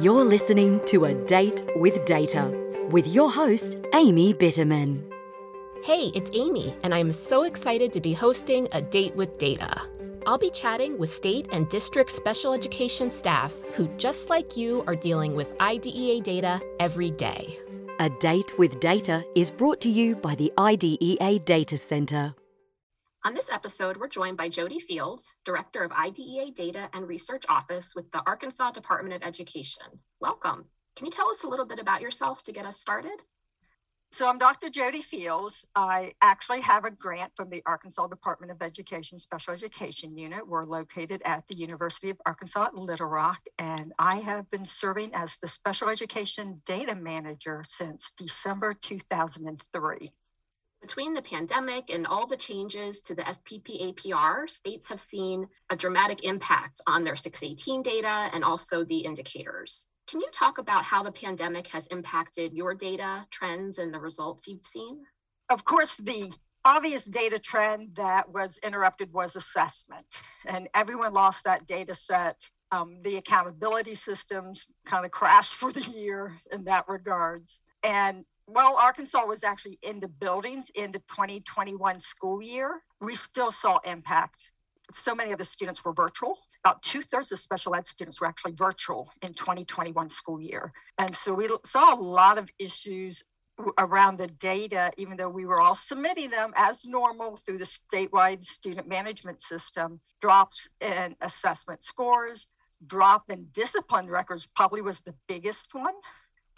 You're listening to A Date with Data with your host, Amy Bitterman. Hey, it's Amy, and I'm so excited to be hosting A Date with Data. I'll be chatting with state and district special education staff who, just like you, are dealing with IDEA data every day. A Date with Data is brought to you by the IDEA Data Center. On this episode, we're joined by Jody Fields, Director of IDEA Data and Research Office with the Arkansas Department of Education. Welcome. Can you tell us a little bit about yourself to get us started? So I'm Dr. Jody Fields. I actually have a grant from the Arkansas Department of Education Special Education Unit. We're located at the University of Arkansas at Little Rock, and I have been serving as the Special Education Data Manager since December 2003. Between the pandemic and all the changes to the SPP APR, states have seen a dramatic impact on their 618 data and also the indicators. Can you talk about how the pandemic has impacted your data, trends, and the results you've seen? Of course, the obvious data trend that was interrupted was assessment, and everyone lost that data set. Um, the accountability systems kind of crashed for the year in that regards. And while Arkansas was actually in the buildings in the 2021 school year, we still saw impact. So many of the students were virtual. About two thirds of special ed students were actually virtual in 2021 school year. And so we saw a lot of issues around the data, even though we were all submitting them as normal through the statewide student management system, drops in assessment scores, drop in discipline records probably was the biggest one.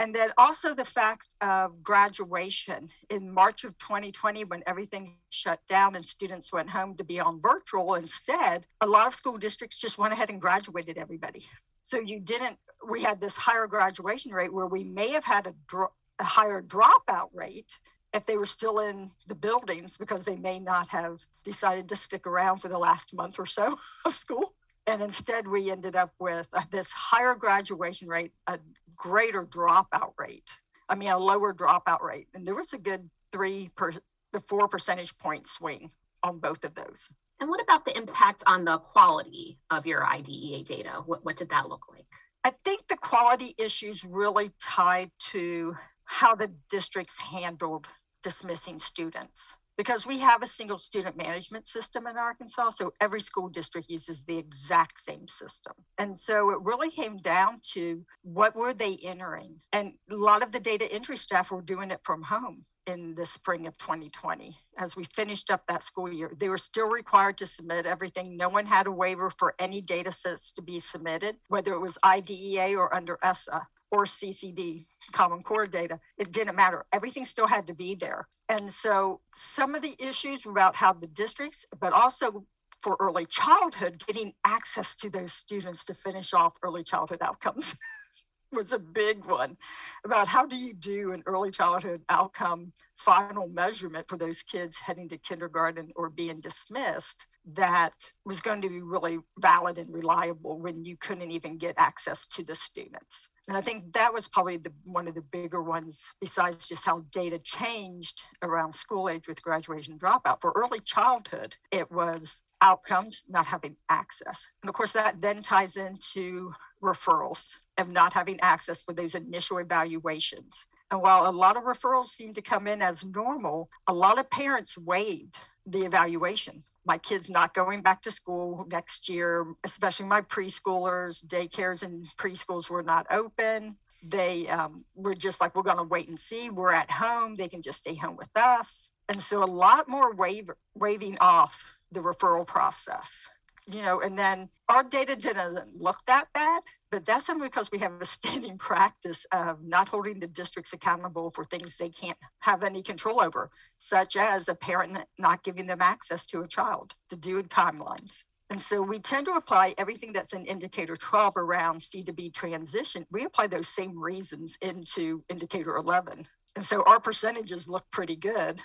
And then also the fact of graduation in March of 2020, when everything shut down and students went home to be on virtual instead, a lot of school districts just went ahead and graduated everybody. So you didn't, we had this higher graduation rate where we may have had a, dro- a higher dropout rate if they were still in the buildings because they may not have decided to stick around for the last month or so of school. And instead, we ended up with uh, this higher graduation rate, a greater dropout rate. I mean, a lower dropout rate. And there was a good three per the four percentage point swing on both of those. And what about the impact on the quality of your IDEA data? What, what did that look like? I think the quality issues really tied to how the districts handled dismissing students because we have a single student management system in Arkansas. So every school district uses the exact same system. And so it really came down to what were they entering? And a lot of the data entry staff were doing it from home in the spring of 2020 as we finished up that school year. They were still required to submit everything. No one had a waiver for any data sets to be submitted, whether it was IDEA or under ESSA or CCD, Common Core data. It didn't matter. Everything still had to be there. And so some of the issues about how the districts, but also for early childhood, getting access to those students to finish off early childhood outcomes was a big one about how do you do an early childhood outcome final measurement for those kids heading to kindergarten or being dismissed that was going to be really valid and reliable when you couldn't even get access to the students. And I think that was probably the, one of the bigger ones, besides just how data changed around school age with graduation dropout. For early childhood, it was outcomes, not having access. And of course, that then ties into referrals of not having access for those initial evaluations. And while a lot of referrals seem to come in as normal, a lot of parents waived the evaluation. My kids not going back to school next year, especially my preschoolers, daycares and preschools were not open. They um, were just like, we're going to wait and see. We're at home. They can just stay home with us. And so a lot more waiver, waiving off the referral process you know, and then our data didn't look that bad, but that's only because we have a standing practice of not holding the districts accountable for things they can't have any control over, such as a parent not giving them access to a child to do timelines. And so we tend to apply everything that's in indicator 12 around C to B transition. We apply those same reasons into indicator 11. And so our percentages look pretty good.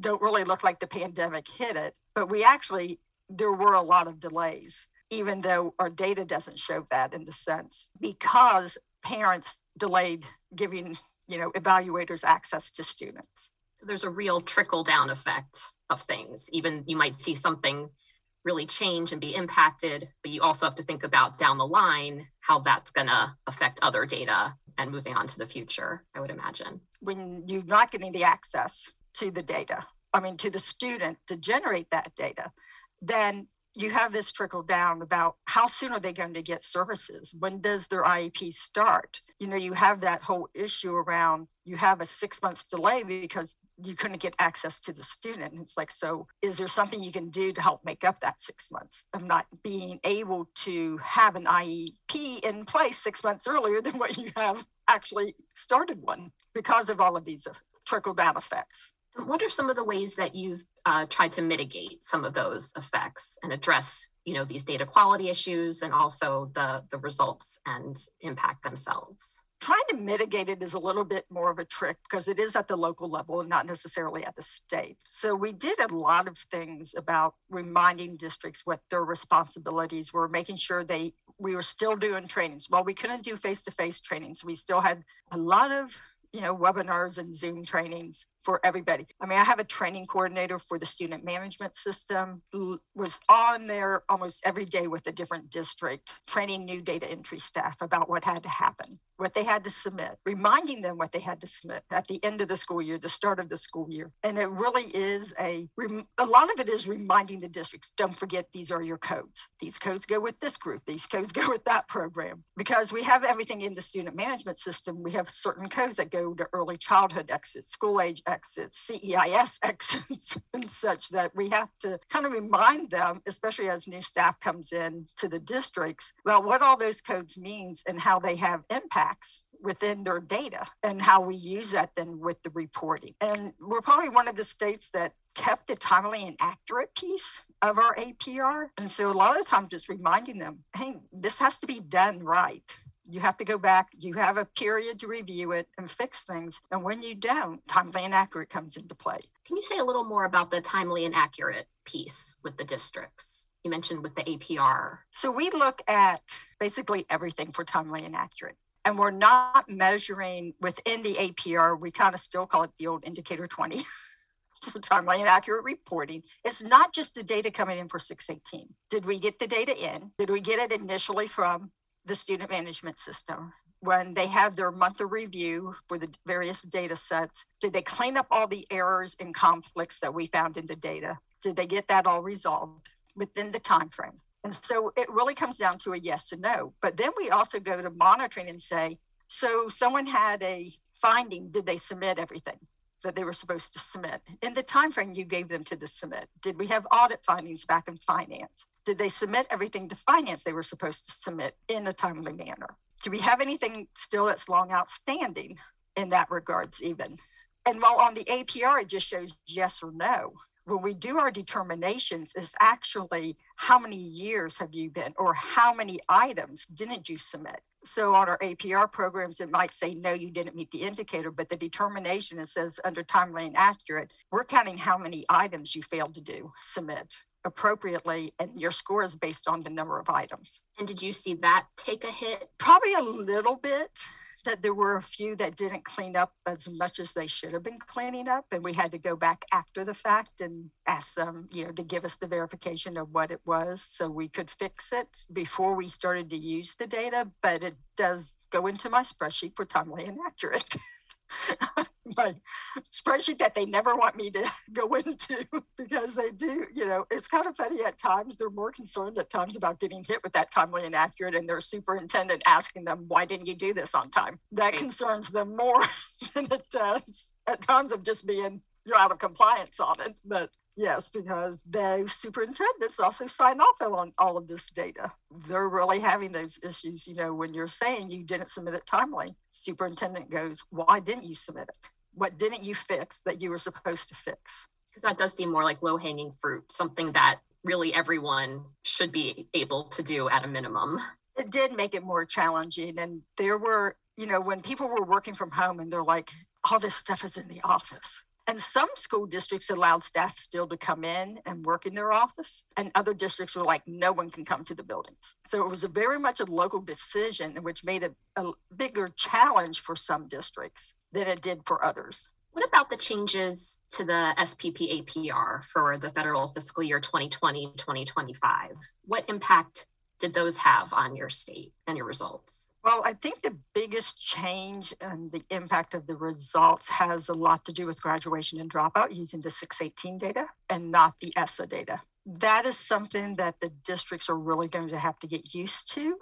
Don't really look like the pandemic hit it, but we actually there were a lot of delays, even though our data doesn't show that in the sense because parents delayed giving, you know, evaluators access to students. So there's a real trickle down effect of things. Even you might see something really change and be impacted, but you also have to think about down the line how that's going to affect other data and moving on to the future, I would imagine. When you're not getting the access to the data, I mean, to the student to generate that data, then you have this trickle down about how soon are they going to get services? When does their IEP start? You know, you have that whole issue around you have a six months delay because you couldn't get access to the student. It's like, so is there something you can do to help make up that six months of not being able to have an IEP in place six months earlier than what you have actually started one because of all of these trickle down effects? What are some of the ways that you've uh, tried to mitigate some of those effects and address, you know, these data quality issues and also the the results and impact themselves? trying to mitigate it is a little bit more of a trick because it is at the local level and not necessarily at the state. So we did a lot of things about reminding districts what their responsibilities were, making sure they we were still doing trainings. While we couldn't do face-to-face trainings, we still had a lot of you know webinars and Zoom trainings for everybody. I mean, I have a training coordinator for the student management system who was on there almost every day with a different district, training new data entry staff about what had to happen, what they had to submit, reminding them what they had to submit at the end of the school year, the start of the school year. And it really is a, a lot of it is reminding the districts, don't forget these are your codes. These codes go with this group, these codes go with that program. Because we have everything in the student management system, we have certain codes that go to early childhood exits, school age exits, CEIS exits, and such that we have to kind of remind them, especially as new staff comes in to the districts, about what all those codes means and how they have impacts within their data and how we use that then with the reporting. And we're probably one of the states that kept the timely and accurate piece of our APR. And so a lot of the time just reminding them, hey, this has to be done right you have to go back, you have a period to review it and fix things. And when you don't, timely and accurate comes into play. Can you say a little more about the timely and accurate piece with the districts? You mentioned with the APR. So we look at basically everything for timely and accurate. And we're not measuring within the APR, we kind of still call it the old indicator 20. for timely and accurate reporting. It's not just the data coming in for 618. Did we get the data in? Did we get it initially from the student management system. When they have their monthly review for the various data sets did they clean up all the errors and conflicts that we found in the data? Did they get that all resolved within the time frame and so it really comes down to a yes and no. But then we also go to monitoring and say so someone had a finding did they submit everything that they were supposed to submit? In the time frame you gave them to the submit did we have audit findings back in finance did they submit everything to finance they were supposed to submit in a timely manner? Do we have anything still that's long outstanding in that regards, even? And while on the APR, it just shows yes or no. When we do our determinations, is actually how many years have you been, or how many items didn't you submit? So on our APR programs, it might say, no, you didn't meet the indicator, but the determination, it says under timely and accurate, we're counting how many items you failed to do, submit appropriately and your score is based on the number of items. And did you see that take a hit? Probably a little bit that there were a few that didn't clean up as much as they should have been cleaning up and we had to go back after the fact and ask them you know to give us the verification of what it was so we could fix it before we started to use the data but it does go into my spreadsheet for timely and accurate my spreadsheet that they never want me to go into because they do, you know, it's kind of funny at times. They're more concerned at times about getting hit with that timely and accurate, and their superintendent asking them, Why didn't you do this on time? That concerns them more than it does at times of just being you're out of compliance on it. But Yes, because the superintendents also sign off on all of this data. They're really having those issues. You know, when you're saying you didn't submit it timely, superintendent goes, Why didn't you submit it? What didn't you fix that you were supposed to fix? Because that does seem more like low hanging fruit, something that really everyone should be able to do at a minimum. It did make it more challenging. And there were, you know, when people were working from home and they're like, all this stuff is in the office and some school districts allowed staff still to come in and work in their office, and other districts were like, no one can come to the buildings. So it was a very much a local decision, which made it a bigger challenge for some districts than it did for others. What about the changes to the SPP APR for the federal fiscal year 2020 2025? What impact did those have on your state and your results? Well, I think the biggest change and the impact of the results has a lot to do with graduation and dropout using the 618 data and not the ESSA data. That is something that the districts are really going to have to get used to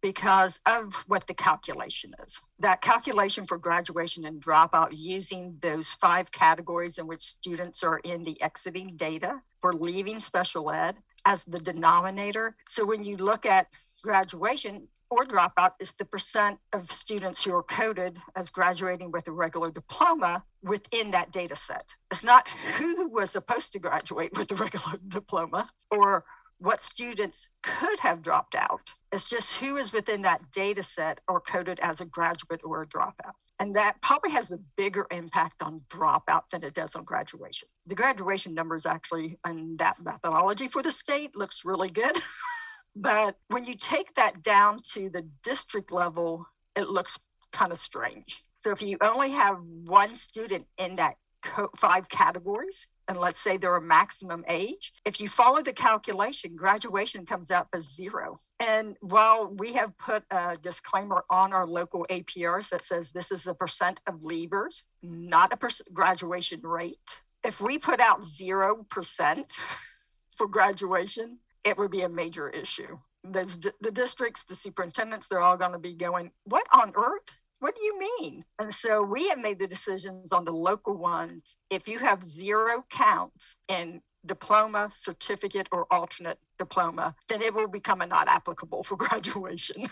because of what the calculation is. That calculation for graduation and dropout using those five categories in which students are in the exiting data for leaving special ed as the denominator. So when you look at graduation or dropout, it's the percent of students who are coded as graduating with a regular diploma within that data set. It's not who was supposed to graduate with a regular diploma or what students could have dropped out. It's just who is within that data set or coded as a graduate or a dropout. And that probably has a bigger impact on dropout than it does on graduation. The graduation numbers actually and that methodology for the state looks really good. but when you take that down to the district level, it looks kind of strange. So if you only have one student in that co- five categories, and let's say they're a maximum age, if you follow the calculation, graduation comes up as zero. And while we have put a disclaimer on our local APRs that says this is a percent of leavers, not a percent graduation rate, if we put out 0% for graduation, it would be a major issue. The, the districts, the superintendents, they're all going to be going, What on earth? What do you mean? And so we have made the decisions on the local ones. If you have zero counts in diploma, certificate, or alternate diploma, then it will become a not applicable for graduation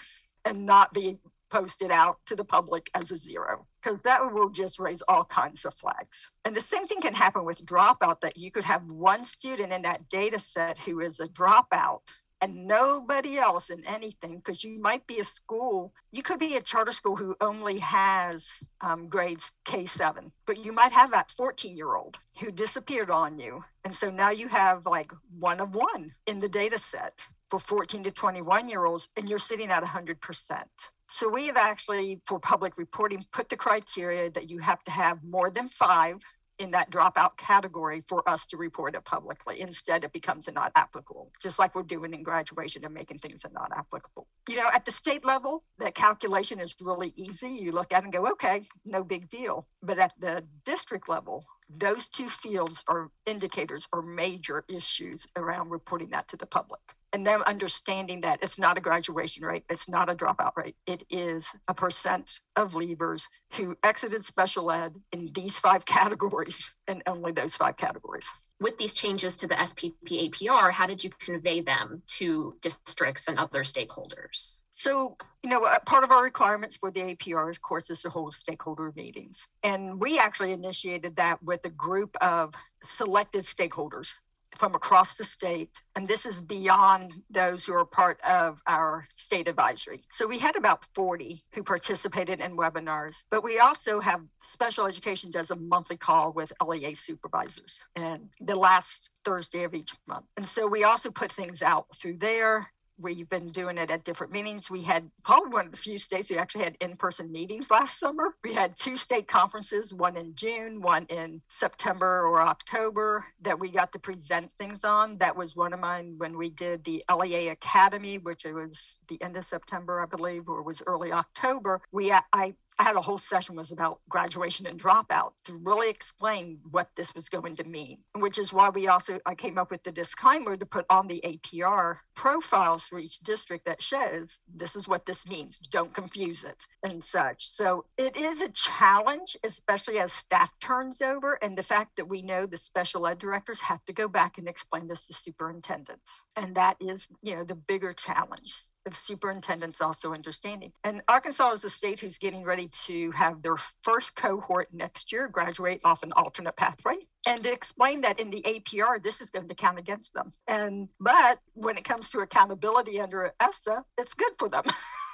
and not be posted out to the public as a zero because that will just raise all kinds of flags. And the same thing can happen with dropout that you could have one student in that data set who is a dropout and nobody else in anything because you might be a school you could be a charter school who only has um, grades k7 but you might have that 14 year old who disappeared on you and so now you have like one of one in the data set for 14 to 21 year olds and you're sitting at 100% so we have actually for public reporting put the criteria that you have to have more than five in that dropout category for us to report it publicly. Instead, it becomes a not applicable, just like we're doing in graduation and making things a not applicable. You know, at the state level, that calculation is really easy. You look at it and go, okay, no big deal. But at the district level, those two fields are indicators or major issues around reporting that to the public and them understanding that it's not a graduation rate, it's not a dropout rate. It is a percent of leavers who exited special ed in these five categories and only those five categories. With these changes to the SPP APR, how did you convey them to districts and other stakeholders? So, you know, part of our requirements for the APR, of course, is to hold stakeholder meetings. And we actually initiated that with a group of selected stakeholders from across the state. And this is beyond those who are part of our state advisory. So we had about 40 who participated in webinars, but we also have special education does a monthly call with LEA supervisors and the last Thursday of each month. And so we also put things out through there we've been doing it at different meetings. We had probably one of the few states who actually had in-person meetings last summer. We had two state conferences, one in June, one in September or October that we got to present things on. That was one of mine when we did the LEA Academy, which it was the end of September, I believe, or was early October. We I I had a whole session was about graduation and dropout to really explain what this was going to mean, which is why we also I came up with the disclaimer to put on the APR profiles for each district that shows this is what this means. Don't confuse it and such. So it is a challenge, especially as staff turns over and the fact that we know the special ed directors have to go back and explain this to superintendents. And that is, you know, the bigger challenge of superintendents also understanding. And Arkansas is a state who's getting ready to have their first cohort next year graduate off an alternate pathway. And to explain that in the APR, this is going to count against them. And but when it comes to accountability under ESSA, it's good for them.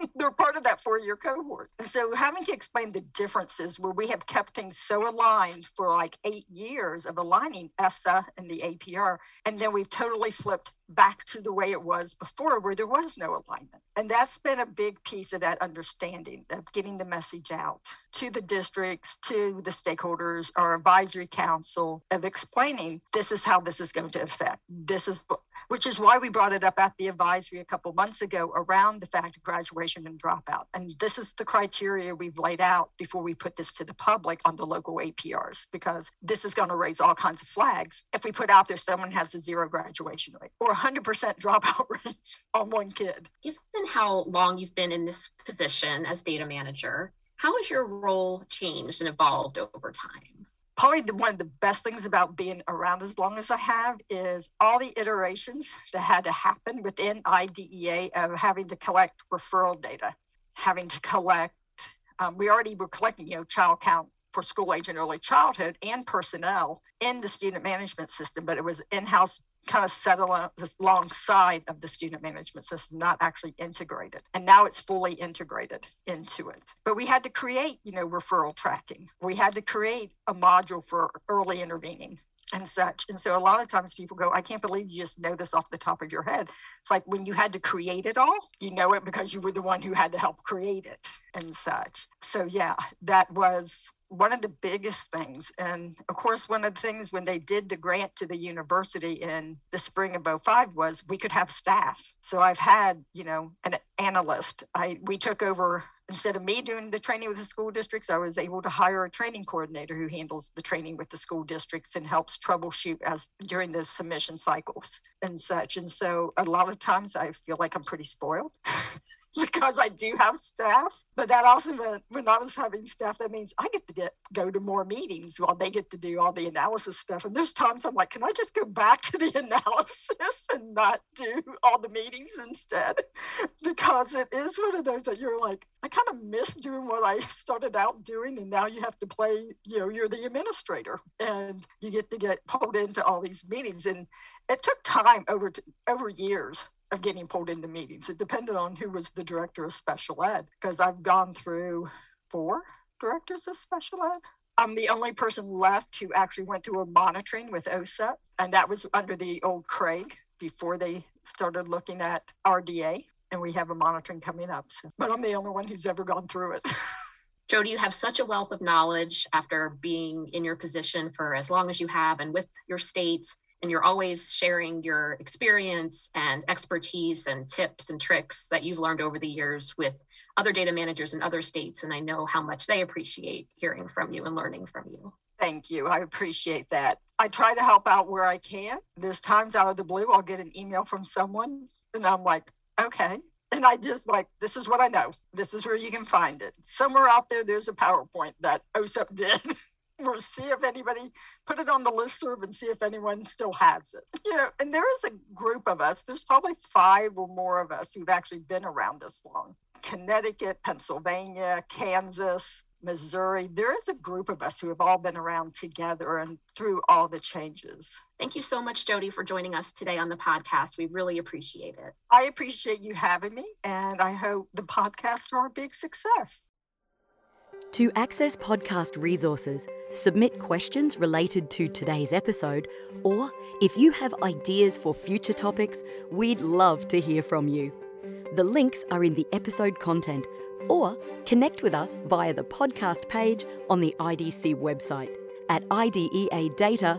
they're part of that four year cohort. And so having to explain the differences where we have kept things so aligned for like eight years of aligning ESSA and the APR, and then we've totally flipped back to the way it was before where there was no alignment. And that's been a big piece of that understanding of getting the message out to the districts, to the stakeholders, our advisory council, of explaining this is how this is going to affect. This is which is why we brought it up at the advisory a couple months ago around the fact of graduation and dropout. And this is the criteria we've laid out before we put this to the public on the local APRs, because this is going to raise all kinds of flags if we put out there someone has a zero graduation rate or 100% dropout rate on one kid. Given how long you've been in this position as data manager, how has your role changed and evolved over time? probably the, one of the best things about being around as long as I have is all the iterations that had to happen within IDEA of having to collect referral data, having to collect. Um, we already were collecting, you know, child count for school age and early childhood and personnel in the student management system, but it was in-house kind of set alongside of the student management system, not actually integrated. And now it's fully integrated into it. But we had to create, you know, referral tracking. We had to create a module for early intervening and such. And so a lot of times people go, I can't believe you just know this off the top of your head. It's like when you had to create it all, you know it because you were the one who had to help create it and such. So yeah, that was one of the biggest things, and of course, one of the things when they did the grant to the university in the spring of 05 was we could have staff. So I've had, you know, an analyst. I we took over instead of me doing the training with the school districts, I was able to hire a training coordinator who handles the training with the school districts and helps troubleshoot as during the submission cycles and such. And so a lot of times I feel like I'm pretty spoiled. because I do have staff. But that also meant when I was having staff, that means I get to get go to more meetings while they get to do all the analysis stuff. And there's times I'm like, can I just go back to the analysis and not do all the meetings instead? because it is one of those that you're like, I kind of miss doing what I started out doing, and now you have to play. You know, you're the administrator, and you get to get pulled into all these meetings. And it took time over to, over years of getting pulled into meetings. It depended on who was the director of special ed, because I've gone through four directors of special ed. I'm the only person left who actually went through a monitoring with OSEP, and that was under the old Craig before they started looking at RDA. And we have a monitoring coming up. So. But I'm the only one who's ever gone through it. Jody, you have such a wealth of knowledge after being in your position for as long as you have and with your state and you're always sharing your experience and expertise and tips and tricks that you've learned over the years with other data managers in other states. And I know how much they appreciate hearing from you and learning from you. Thank you. I appreciate that. I try to help out where I can. There's times out of the blue, I'll get an email from someone, and I'm like, okay. And I just like, this is what I know. This is where you can find it. Somewhere out there, there's a PowerPoint that OSEP did. or see if anybody put it on the list serve and see if anyone still has it. You know, and there is a group of us, there's probably five or more of us who've actually been around this long. Connecticut, Pennsylvania, Kansas, Missouri. There is a group of us who have all been around together and through all the changes. Thank you so much, Jody, for joining us today on the podcast. We really appreciate it. I appreciate you having me, and I hope the podcasts are a big success. To access podcast resources, submit questions related to today's episode, or if you have ideas for future topics, we'd love to hear from you. The links are in the episode content, or connect with us via the podcast page on the IDC website at ideadata.org.